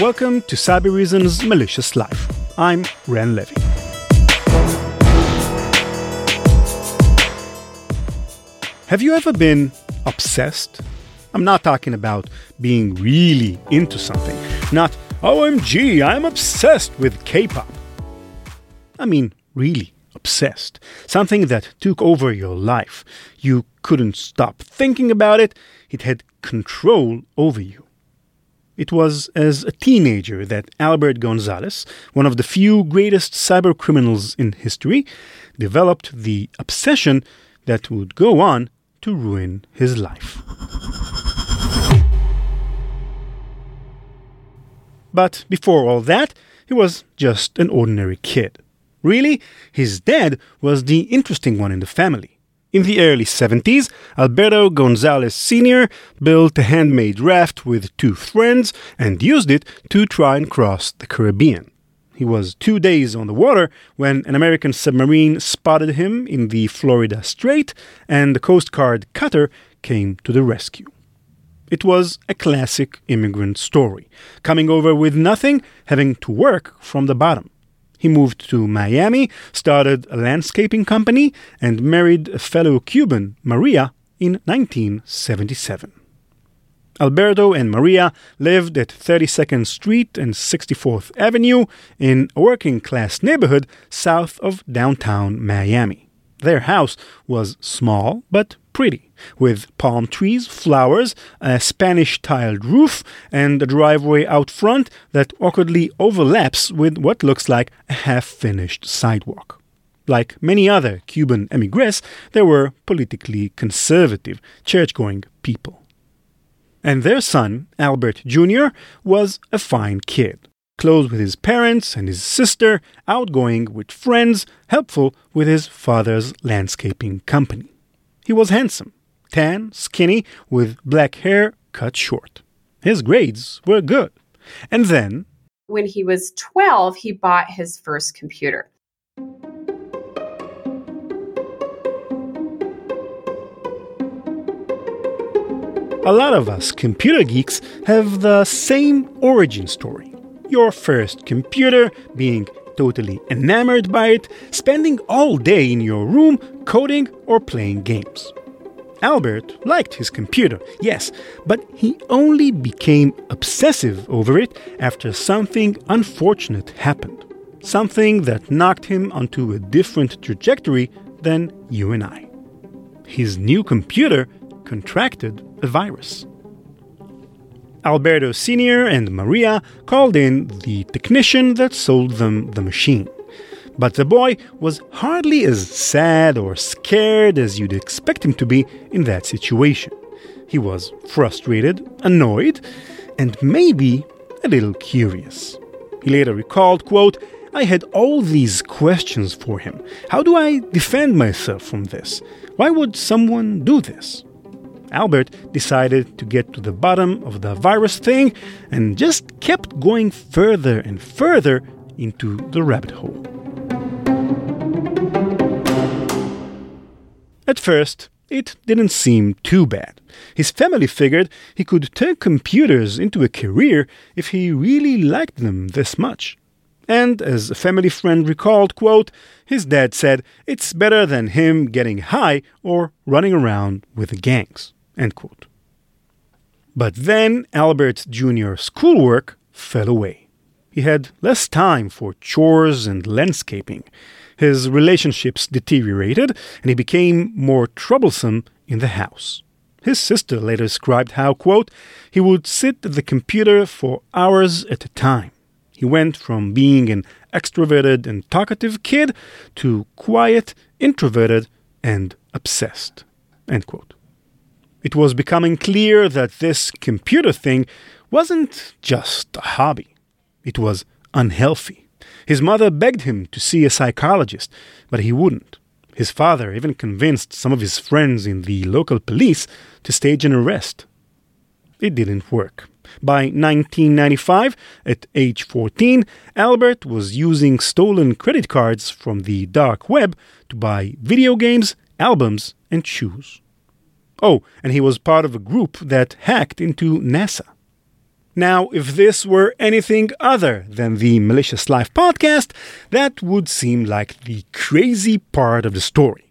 Welcome to Cybereason's Malicious Life. I'm Ran Levi. Have you ever been obsessed? I'm not talking about being really into something, not OMG, I'm obsessed with K pop. I mean, really obsessed. Something that took over your life. You couldn't stop thinking about it, it had control over you. It was as a teenager that Albert Gonzalez, one of the few greatest cyber criminals in history, developed the obsession that would go on to ruin his life. But before all that, he was just an ordinary kid. Really, his dad was the interesting one in the family. In the early 70s, Alberto Gonzalez Sr. built a handmade raft with two friends and used it to try and cross the Caribbean. He was two days on the water when an American submarine spotted him in the Florida Strait, and the Coast Guard cutter came to the rescue. It was a classic immigrant story coming over with nothing, having to work from the bottom. He moved to Miami, started a landscaping company, and married a fellow Cuban, Maria, in 1977. Alberto and Maria lived at 32nd Street and 64th Avenue in a working class neighborhood south of downtown Miami. Their house was small but pretty, with palm trees, flowers, a Spanish tiled roof, and a driveway out front that awkwardly overlaps with what looks like a half finished sidewalk. Like many other Cuban emigres, they were politically conservative, church going people. And their son, Albert Jr., was a fine kid close with his parents and his sister, outgoing with friends, helpful with his father's landscaping company. He was handsome, tan, skinny, with black hair cut short. His grades were good. And then. When he was 12, he bought his first computer. A lot of us computer geeks have the same origin story your first computer, being totally enamored by it, spending all day in your room coding or playing games. Albert liked his computer, yes, but he only became obsessive over it after something unfortunate happened. Something that knocked him onto a different trajectory than you and I. His new computer contracted a virus. Alberto Sr. and Maria called in the technician that sold them the machine. But the boy was hardly as sad or scared as you'd expect him to be in that situation. He was frustrated, annoyed, and maybe a little curious. He later recalled, quote, I had all these questions for him. How do I defend myself from this? Why would someone do this? Albert decided to get to the bottom of the virus thing and just kept going further and further into the rabbit hole. At first, it didn't seem too bad. His family figured he could turn computers into a career if he really liked them this much. And as a family friend recalled, quote, his dad said it's better than him getting high or running around with the gangs. End quote. But then Albert's junior schoolwork fell away. He had less time for chores and landscaping. His relationships deteriorated, and he became more troublesome in the house. His sister later described how, quote, he would sit at the computer for hours at a time. He went from being an extroverted and talkative kid to quiet, introverted, and obsessed. End quote. It was becoming clear that this computer thing wasn't just a hobby, it was unhealthy. His mother begged him to see a psychologist, but he wouldn't. His father even convinced some of his friends in the local police to stage an arrest. It didn't work. By 1995, at age 14, Albert was using stolen credit cards from the dark web to buy video games, albums, and shoes. Oh, and he was part of a group that hacked into NASA. Now, if this were anything other than the Malicious Life podcast, that would seem like the crazy part of the story.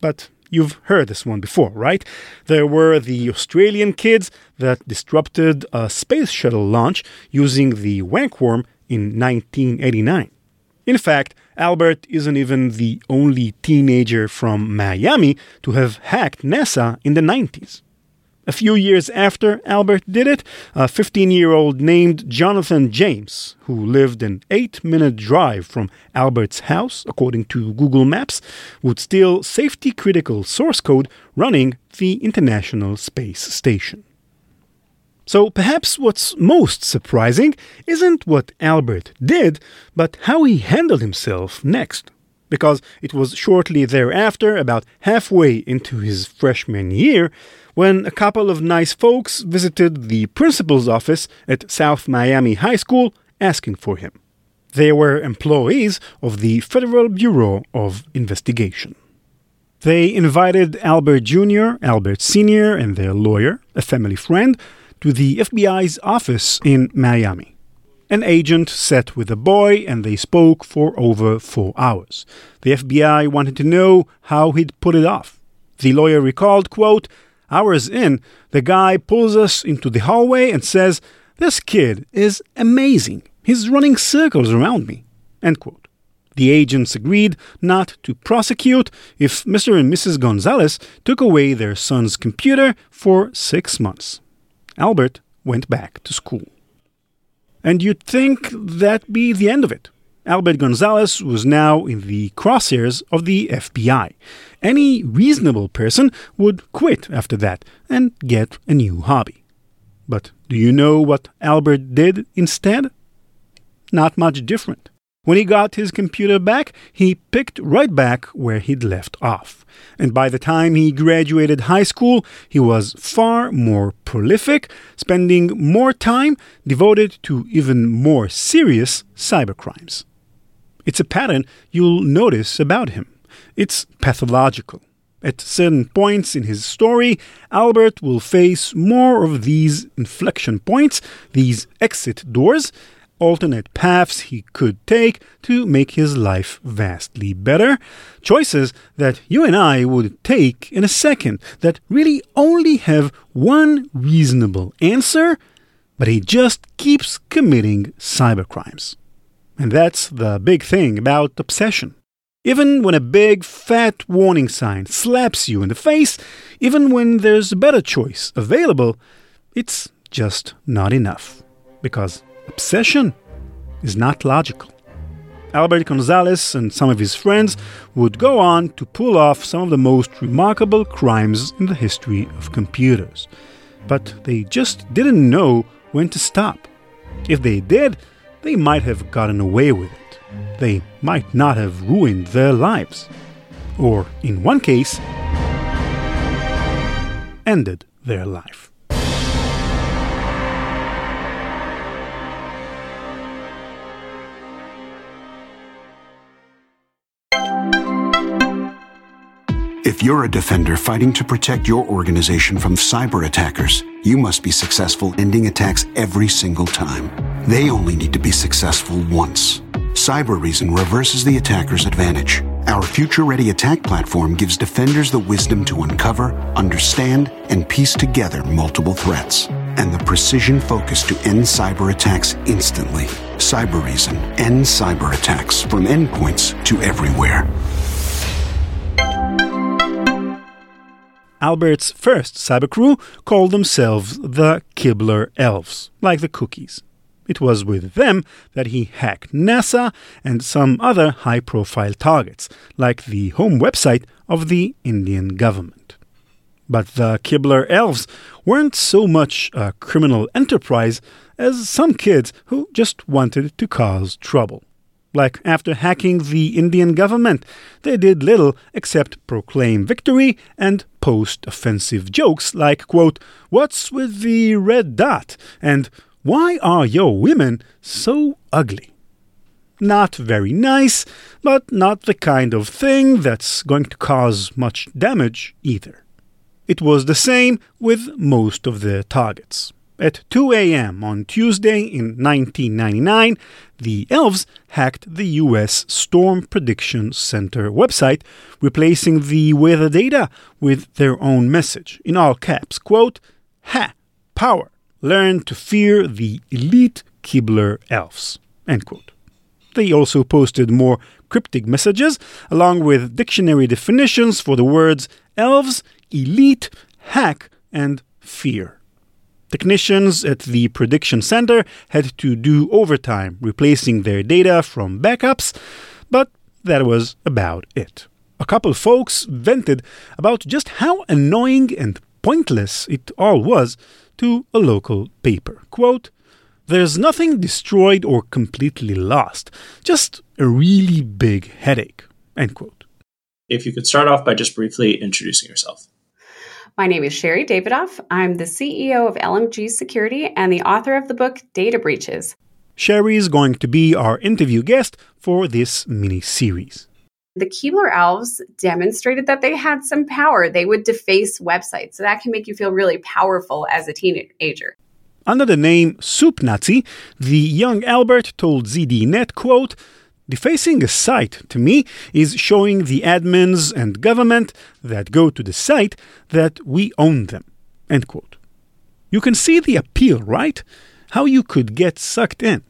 But you've heard this one before, right? There were the Australian kids that disrupted a space shuttle launch using the WANK worm in 1989. In fact, Albert isn't even the only teenager from Miami to have hacked NASA in the 90s. A few years after Albert did it, a 15 year old named Jonathan James, who lived an 8 minute drive from Albert's house, according to Google Maps, would steal safety critical source code running the International Space Station. So perhaps what's most surprising isn't what Albert did, but how he handled himself next. Because it was shortly thereafter, about halfway into his freshman year, when a couple of nice folks visited the principal's office at South Miami High School asking for him. They were employees of the Federal Bureau of Investigation. They invited Albert Jr., Albert Sr., and their lawyer, a family friend, to the FBI's office in Miami. An agent sat with the boy and they spoke for over four hours. The FBI wanted to know how he'd put it off. The lawyer recalled, quote, Hours in, the guy pulls us into the hallway and says, This kid is amazing. He's running circles around me. End quote. The agents agreed not to prosecute if Mr. and Mrs. Gonzalez took away their son's computer for six months. Albert went back to school. And you'd think that'd be the end of it. Albert Gonzalez was now in the crosshairs of the FBI. Any reasonable person would quit after that and get a new hobby. But do you know what Albert did instead? Not much different. When he got his computer back, he picked right back where he'd left off. And by the time he graduated high school, he was far more prolific, spending more time devoted to even more serious cybercrimes. It's a pattern you'll notice about him. It's pathological. At certain points in his story, Albert will face more of these inflection points, these exit doors, alternate paths he could take to make his life vastly better. Choices that you and I would take in a second that really only have one reasonable answer, but he just keeps committing cybercrimes. And that's the big thing about obsession. Even when a big fat warning sign slaps you in the face, even when there's a better choice available, it's just not enough. Because Obsession is not logical. Albert Gonzalez and some of his friends would go on to pull off some of the most remarkable crimes in the history of computers. But they just didn't know when to stop. If they did, they might have gotten away with it. They might not have ruined their lives. Or, in one case, ended their life. If you're a defender fighting to protect your organization from cyber attackers, you must be successful ending attacks every single time. They only need to be successful once. Cybereason reverses the attacker's advantage. Our future ready attack platform gives defenders the wisdom to uncover, understand, and piece together multiple threats, and the precision focus to end cyber attacks instantly. Cybereason ends cyber attacks from endpoints to everywhere. Albert's first cyber crew called themselves the Keebler Elves, like the cookies. It was with them that he hacked NASA and some other high profile targets, like the home website of the Indian government. But the Keebler Elves weren't so much a criminal enterprise as some kids who just wanted to cause trouble. Like after hacking the Indian government, they did little except proclaim victory and post offensive jokes like, quote, What's with the red dot? and Why are your women so ugly? Not very nice, but not the kind of thing that's going to cause much damage either. It was the same with most of their targets. At 2 a.m. on Tuesday in 1999, the elves hacked the US Storm Prediction Center website, replacing the weather data with their own message in all caps. Quote, Ha! Power! Learn to fear the elite Keebler elves. End quote. They also posted more cryptic messages, along with dictionary definitions for the words elves, elite, hack, and fear. Technicians at the prediction center had to do overtime replacing their data from backups, but that was about it. A couple folks vented about just how annoying and pointless it all was to a local paper. Quote, There's nothing destroyed or completely lost, just a really big headache. End quote. If you could start off by just briefly introducing yourself. My name is Sherri Davidoff. I'm the CEO of LMG Security and the author of the book Data Breaches. Sherri is going to be our interview guest for this mini series. The Keebler elves demonstrated that they had some power. They would deface websites. So that can make you feel really powerful as a teenager. Under the name Soup Nazi, the young Albert told ZDNet, quote, Defacing a site, to me, is showing the admins and government that go to the site that we own them. End quote. You can see the appeal, right? How you could get sucked in.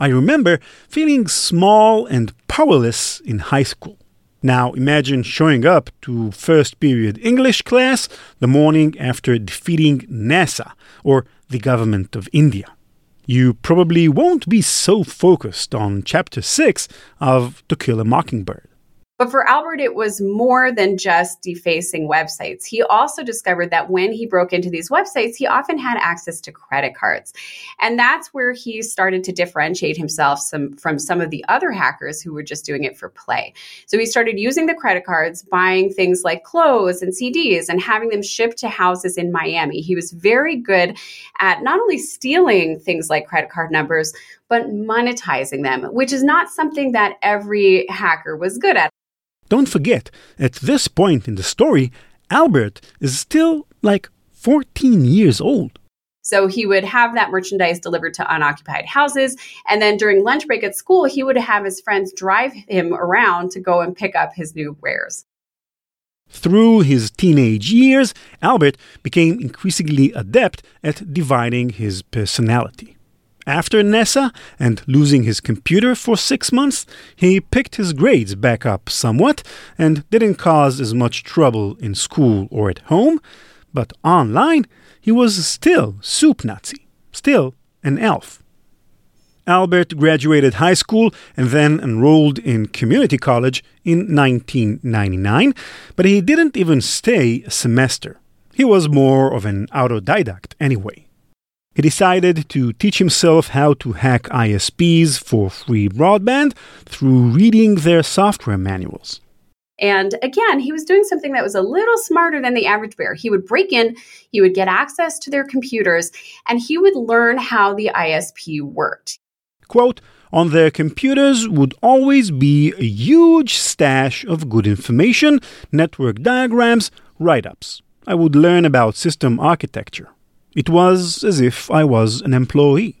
I remember feeling small and powerless in high school. Now imagine showing up to first period English class the morning after defeating NASA or the government of India you probably won't be so focused on Chapter 6 of To Kill a Mockingbird. But for Albert, it was more than just defacing websites. He also discovered that when he broke into these websites, he often had access to credit cards. And that's where he started to differentiate himself some, from some of the other hackers who were just doing it for play. So he started using the credit cards, buying things like clothes and CDs, and having them shipped to houses in Miami. He was very good at not only stealing things like credit card numbers, but monetizing them, which is not something that every hacker was good at. Don't forget, at this point in the story, Albert is still like 14 years old. So he would have that merchandise delivered to unoccupied houses. And then during lunch break at school, he would have his friends drive him around to go and pick up his new wares. Through his teenage years, Albert became increasingly adept at dividing his personality. After NASA and losing his computer for six months, he picked his grades back up somewhat and didn't cause as much trouble in school or at home. But online, he was still Soup Nazi, still an elf. Albert graduated high school and then enrolled in community college in 1999, but he didn't even stay a semester. He was more of an autodidact anyway. He decided to teach himself how to hack ISPs for free broadband through reading their software manuals. And again, he was doing something that was a little smarter than the average bear. He would break in, he would get access to their computers, and he would learn how the ISP worked. Quote, on their computers would always be a huge stash of good information, network diagrams, write ups. I would learn about system architecture. It was as if I was an employee.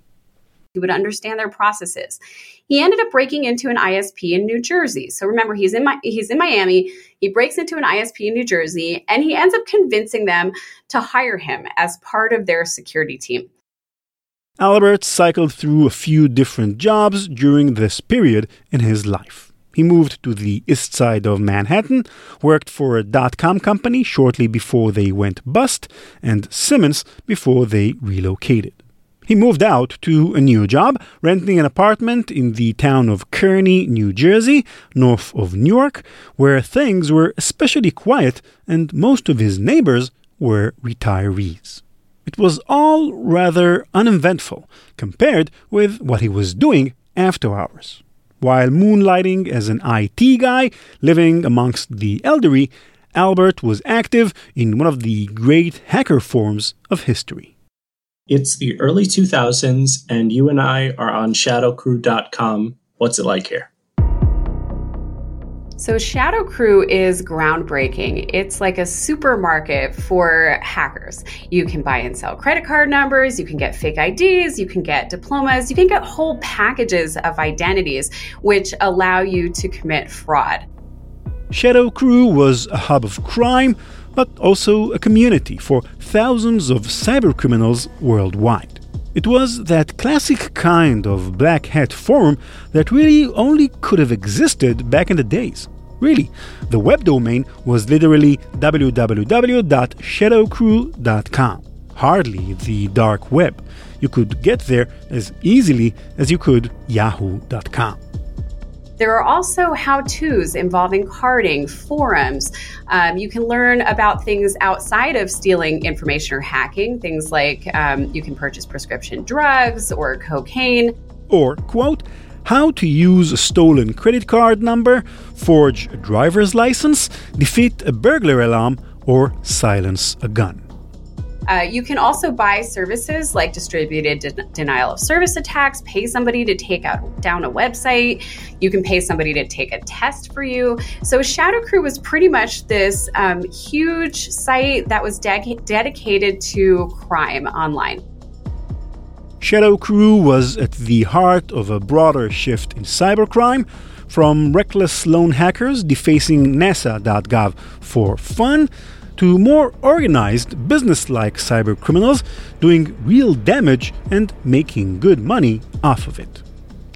He would understand their processes. He ended up breaking into an ISP in New Jersey. So remember, he's in my, he's in Miami. He breaks into an ISP in New Jersey, and he ends up convincing them to hire him as part of their security team. Albert cycled through a few different jobs during this period in his life. He moved to the east side of Manhattan, worked for a dot com company shortly before they went bust, and Siemens before they relocated. He moved out to a new job, renting an apartment in the town of Kearny, New Jersey, north of Newark, where things were especially quiet and most of his neighbors were retirees. It was all rather uneventful compared with what he was doing after hours. While moonlighting as an IT guy living amongst the elderly, Albert was active in one of the great hacker forms of history. It's the early 2000s, and you and I are on shadowcrew.com. What's it like here? So, Shadow Crew is groundbreaking. It's like a supermarket for hackers. You can buy and sell credit card numbers, you can get fake IDs, you can get diplomas, you can get whole packages of identities, which allow you to commit fraud. Shadow Crew was a hub of crime, but also a community for thousands of cybercriminals worldwide. It was that classic kind of black hat forum that really only could have existed back in the days. Really, the web domain was literally www.shadowcrew.com. Hardly the dark web. You could get there as easily as you could yahoo.com. There are also how to's involving carding, forums. Um, you can learn about things outside of stealing information or hacking, things like um, you can purchase prescription drugs or cocaine. Or, quote, how to use a stolen credit card number, forge a driver's license, defeat a burglar alarm, or silence a gun. Uh, you can also buy services like distributed de- denial of service attacks, pay somebody to take out down a website. You can pay somebody to take a test for you. So Shadow Crew was pretty much this um, huge site that was de- dedicated to crime online. Shadow Crew was at the heart of a broader shift in cybercrime from reckless lone hackers defacing NASA.gov for fun to more organized, business like cybercriminals doing real damage and making good money off of it.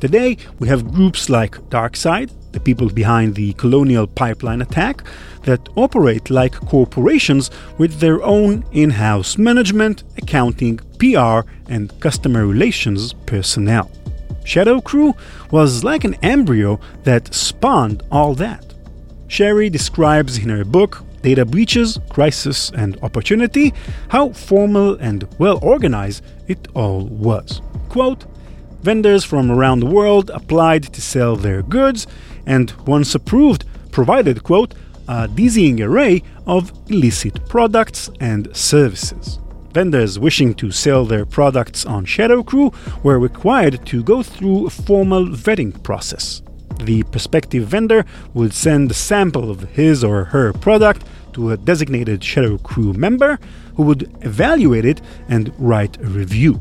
Today, we have groups like DarkSide, the people behind the Colonial Pipeline attack, that operate like corporations with their own in house management, accounting, PR, and customer relations personnel. Shadow Crew was like an embryo that spawned all that. Sherri describes in her book data breaches, crisis, and opportunity, how formal and well organized it all was. Quote, vendors from around the world applied to sell their goods, and once approved, provided, quote, a dizzying array of illicit products and services. Vendors wishing to sell their products on Shadow Crew were required to go through a formal vetting process. The prospective vendor would send a sample of his or her product to a designated Shadow Crew member who would evaluate it and write a review.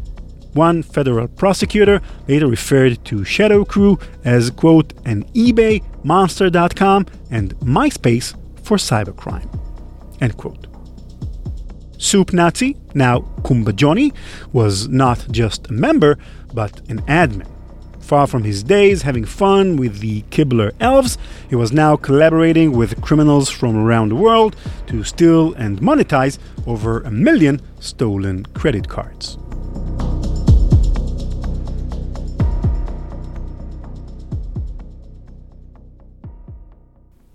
One federal prosecutor later referred to Shadow Crew as, quote, an eBay, Monster.com, and MySpace for cybercrime, end quote. Soup Nazi, now CumbaJohnny, was not just a member, but an admin. Far from his days having fun with the Keebler elves, he was now collaborating with criminals from around the world to steal and monetize over a million stolen credit cards.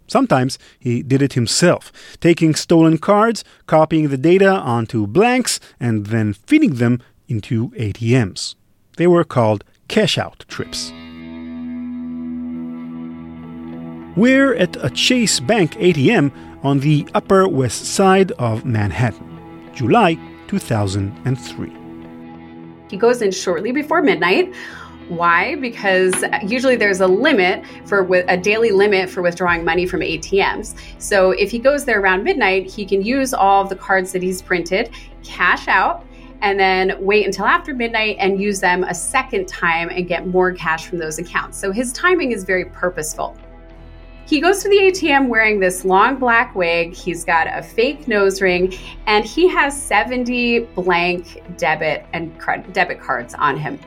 Sometimes he did it himself, taking stolen cards, copying the data onto blanks, and then feeding them into ATMs. They were called cash out trips. We're at a Chase Bank ATM on the Upper West Side of Manhattan, July 2003. He goes in shortly before midnight. Why? Because usually there's a limit for a daily limit for withdrawing money from ATMs. So if he goes there around midnight, he can use all of the cards that he's printed, cash out, and then wait until after midnight and use them a second time and get more cash from those accounts. So his timing is very purposeful. He goes to the ATM wearing this long black wig. He's got a fake nose ring, and he has 70 blank debit and credit, debit cards on him.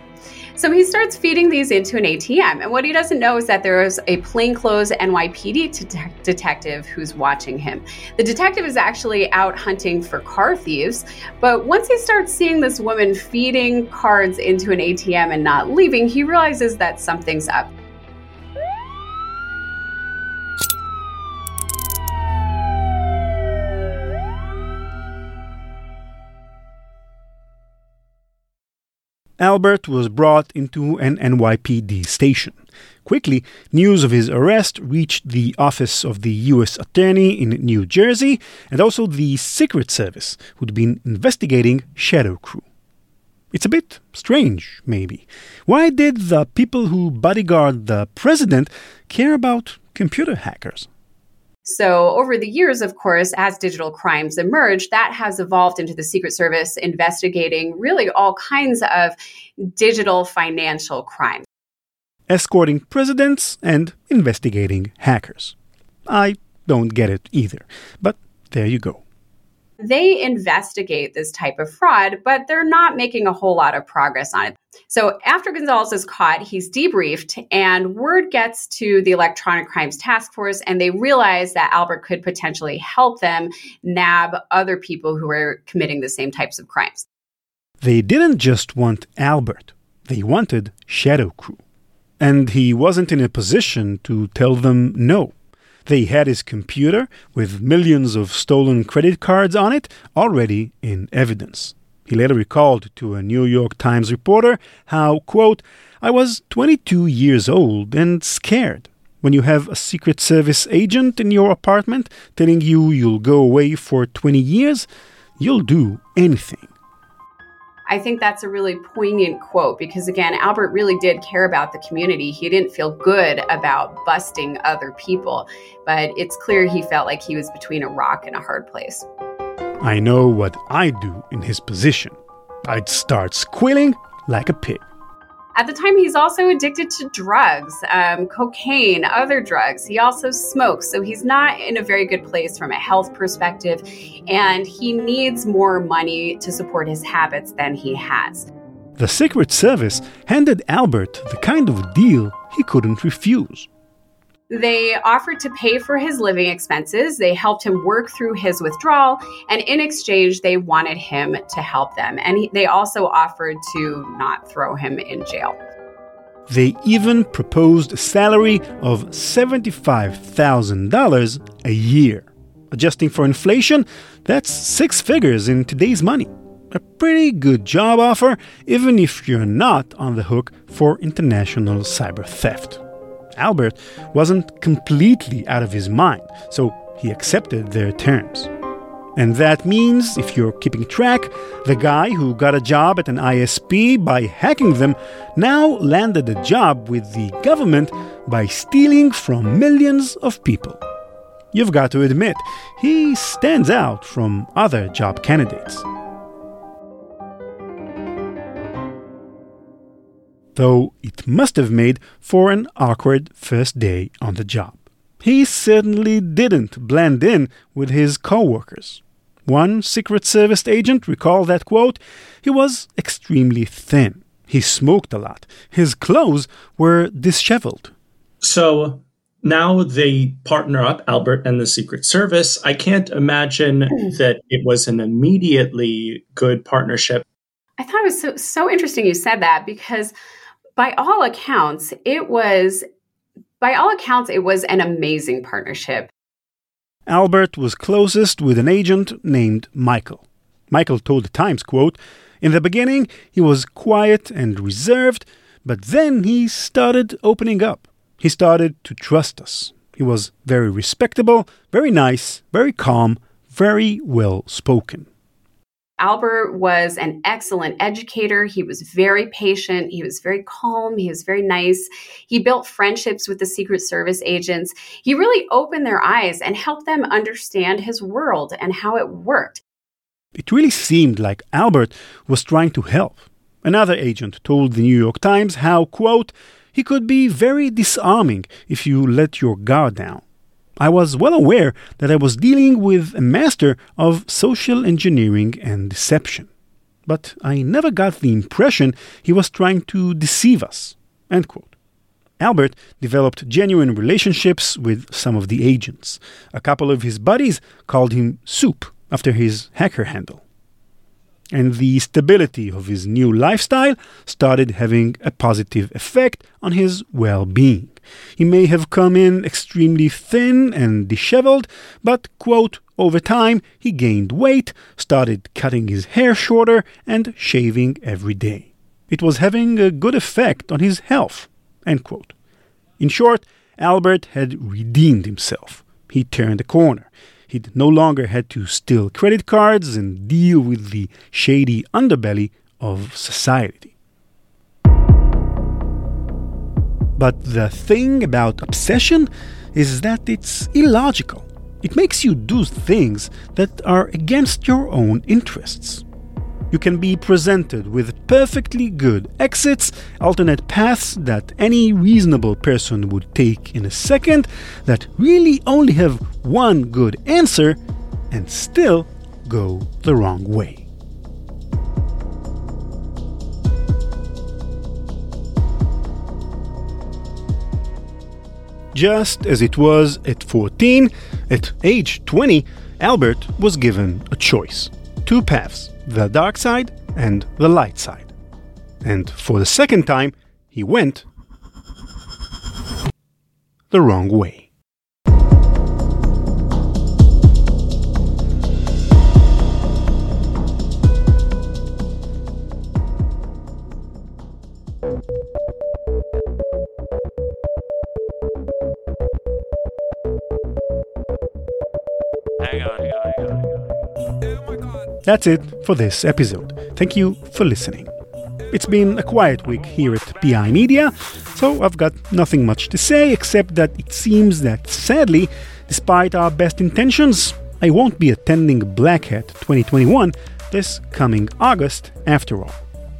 So he starts feeding these into an ATM. And what he doesn't know is that there is a plainclothes NYPD det- detective who's watching him. The detective is actually out hunting for car thieves. But once he starts seeing this woman feeding cards into an ATM and not leaving, he realizes that something's up. Albert was brought into an NYPD station. Quickly, news of his arrest reached the office of the U.S. Attorney in New Jersey and also the Secret Service, who'd been investigating Shadow Crew. It's a bit strange, maybe. Why did the people who bodyguard the president care about computer hackers. So, over the years, of course, as digital crimes emerged, that has evolved into the Secret Service investigating really all kinds of digital financial crimes. Escorting presidents and investigating hackers. I don't get it either, but there you go. They investigate this type of fraud, but they're not making a whole lot of progress on it. So after Gonzalez is caught, he's debriefed, and word gets to the Electronic Crimes Task Force, and they realize that Albert could potentially help them nab other people who are committing the same types of crimes. They didn't just want Albert, they wanted Shadow Crew. And he wasn't in a position to tell them no. They had his computer with millions of stolen credit cards on it already in evidence. He later recalled to a New York Times reporter how, quote, I was 22 years old and scared. When you have a Secret Service agent in your apartment telling you you'll go away for 20 years, you'll do anything. I think that's a really poignant quote because, again, Albert really did care about the community. He didn't feel good about busting other people, but it's clear he felt like he was between a rock and a hard place. I know what I'd do in his position. I'd start squealing like a pig. At the time, he's also addicted to drugs, um, cocaine, other drugs. He also smokes, so he's not in a very good place from a health perspective, and he needs more money to support his habits than he has. The Secret Service handed Albert the kind of deal he couldn't refuse. They offered to pay for his living expenses. They helped him work through his withdrawal. And in exchange, they wanted him to help them. And he, they also offered to not throw him in jail. They even proposed a salary of $75,000 a year. Adjusting for inflation, that's six figures in today's money. A pretty good job offer, even if you're not on the hook for international cyber theft. Albert wasn't completely out of his mind, so he accepted their terms. And that means, if you're keeping track, the guy who got a job at an ISP by hacking them now landed a job with the government by stealing from millions of people. You've got to admit, he stands out from other job candidates. Though it must have made for an awkward first day on the job. He certainly didn't blend in with his coworkers. One Secret Service agent recalled that quote, he was extremely thin. He smoked a lot. His clothes were disheveled. So now they partner up, Albert and the Secret Service. I can't imagine hmm. that it was an immediately good partnership. I thought it was so, so interesting you said that because by all accounts, it was by all accounts it was an amazing partnership. Albert was closest with an agent named Michael. Michael told the Times, quote, "In the beginning, he was quiet and reserved, but then he started opening up. He started to trust us. He was very respectable, very nice, very calm, very well spoken." Albert was an excellent educator. He was very patient. He was very calm. He was very nice. He built friendships with the Secret Service agents. He really opened their eyes and helped them understand his world and how it worked. It really seemed like Albert was trying to help. Another agent told the New York Times how, quote, he could be very disarming if you let your guard down. I was well aware that I was dealing with a master of social engineering and deception. But I never got the impression he was trying to deceive us. Albert developed genuine relationships with some of the agents. A couple of his buddies called him Soup after his hacker handle. And the stability of his new lifestyle started having a positive effect on his well being. He may have come in extremely thin and disheveled, but, quote, over time he gained weight, started cutting his hair shorter, and shaving every day. It was having a good effect on his health. In short, Albert had redeemed himself. He turned a corner. He no longer had to steal credit cards and deal with the shady underbelly of society. But the thing about obsession is that it's illogical. It makes you do things that are against your own interests. You can be presented with perfectly good exits, alternate paths that any reasonable person would take in a second, that really only have one good answer, and still go the wrong way. Just as it was at 14, at age 20, Albert was given a choice two paths the dark side and the light side. And for the second time, he went the wrong way. That's it for this episode. Thank you for listening. It's been a quiet week here at PI Media, so I've got nothing much to say except that it seems that sadly, despite our best intentions, I won't be attending Black Hat 2021 this coming August after all.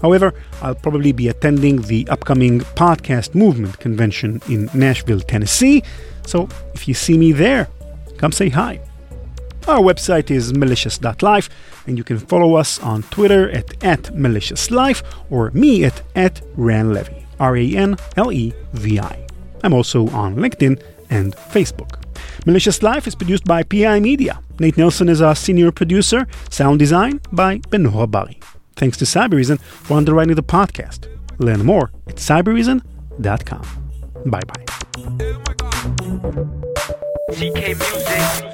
However, I'll probably be attending the upcoming Podcast Movement convention in Nashville, Tennessee, so if you see me there, come say hi. Our website is malicious.life, and you can follow us on Twitter at, at maliciouslife or me at, at ranlevi, R-A-N-L-E-V-I. I'm also on LinkedIn and Facebook. Malicious Life is produced by PI Media. Nate Nelson is our senior producer. Sound design by Benoha Bari. Thanks to Cybereason for underwriting the podcast. Learn more at cybereason.com. Bye bye. CK Music.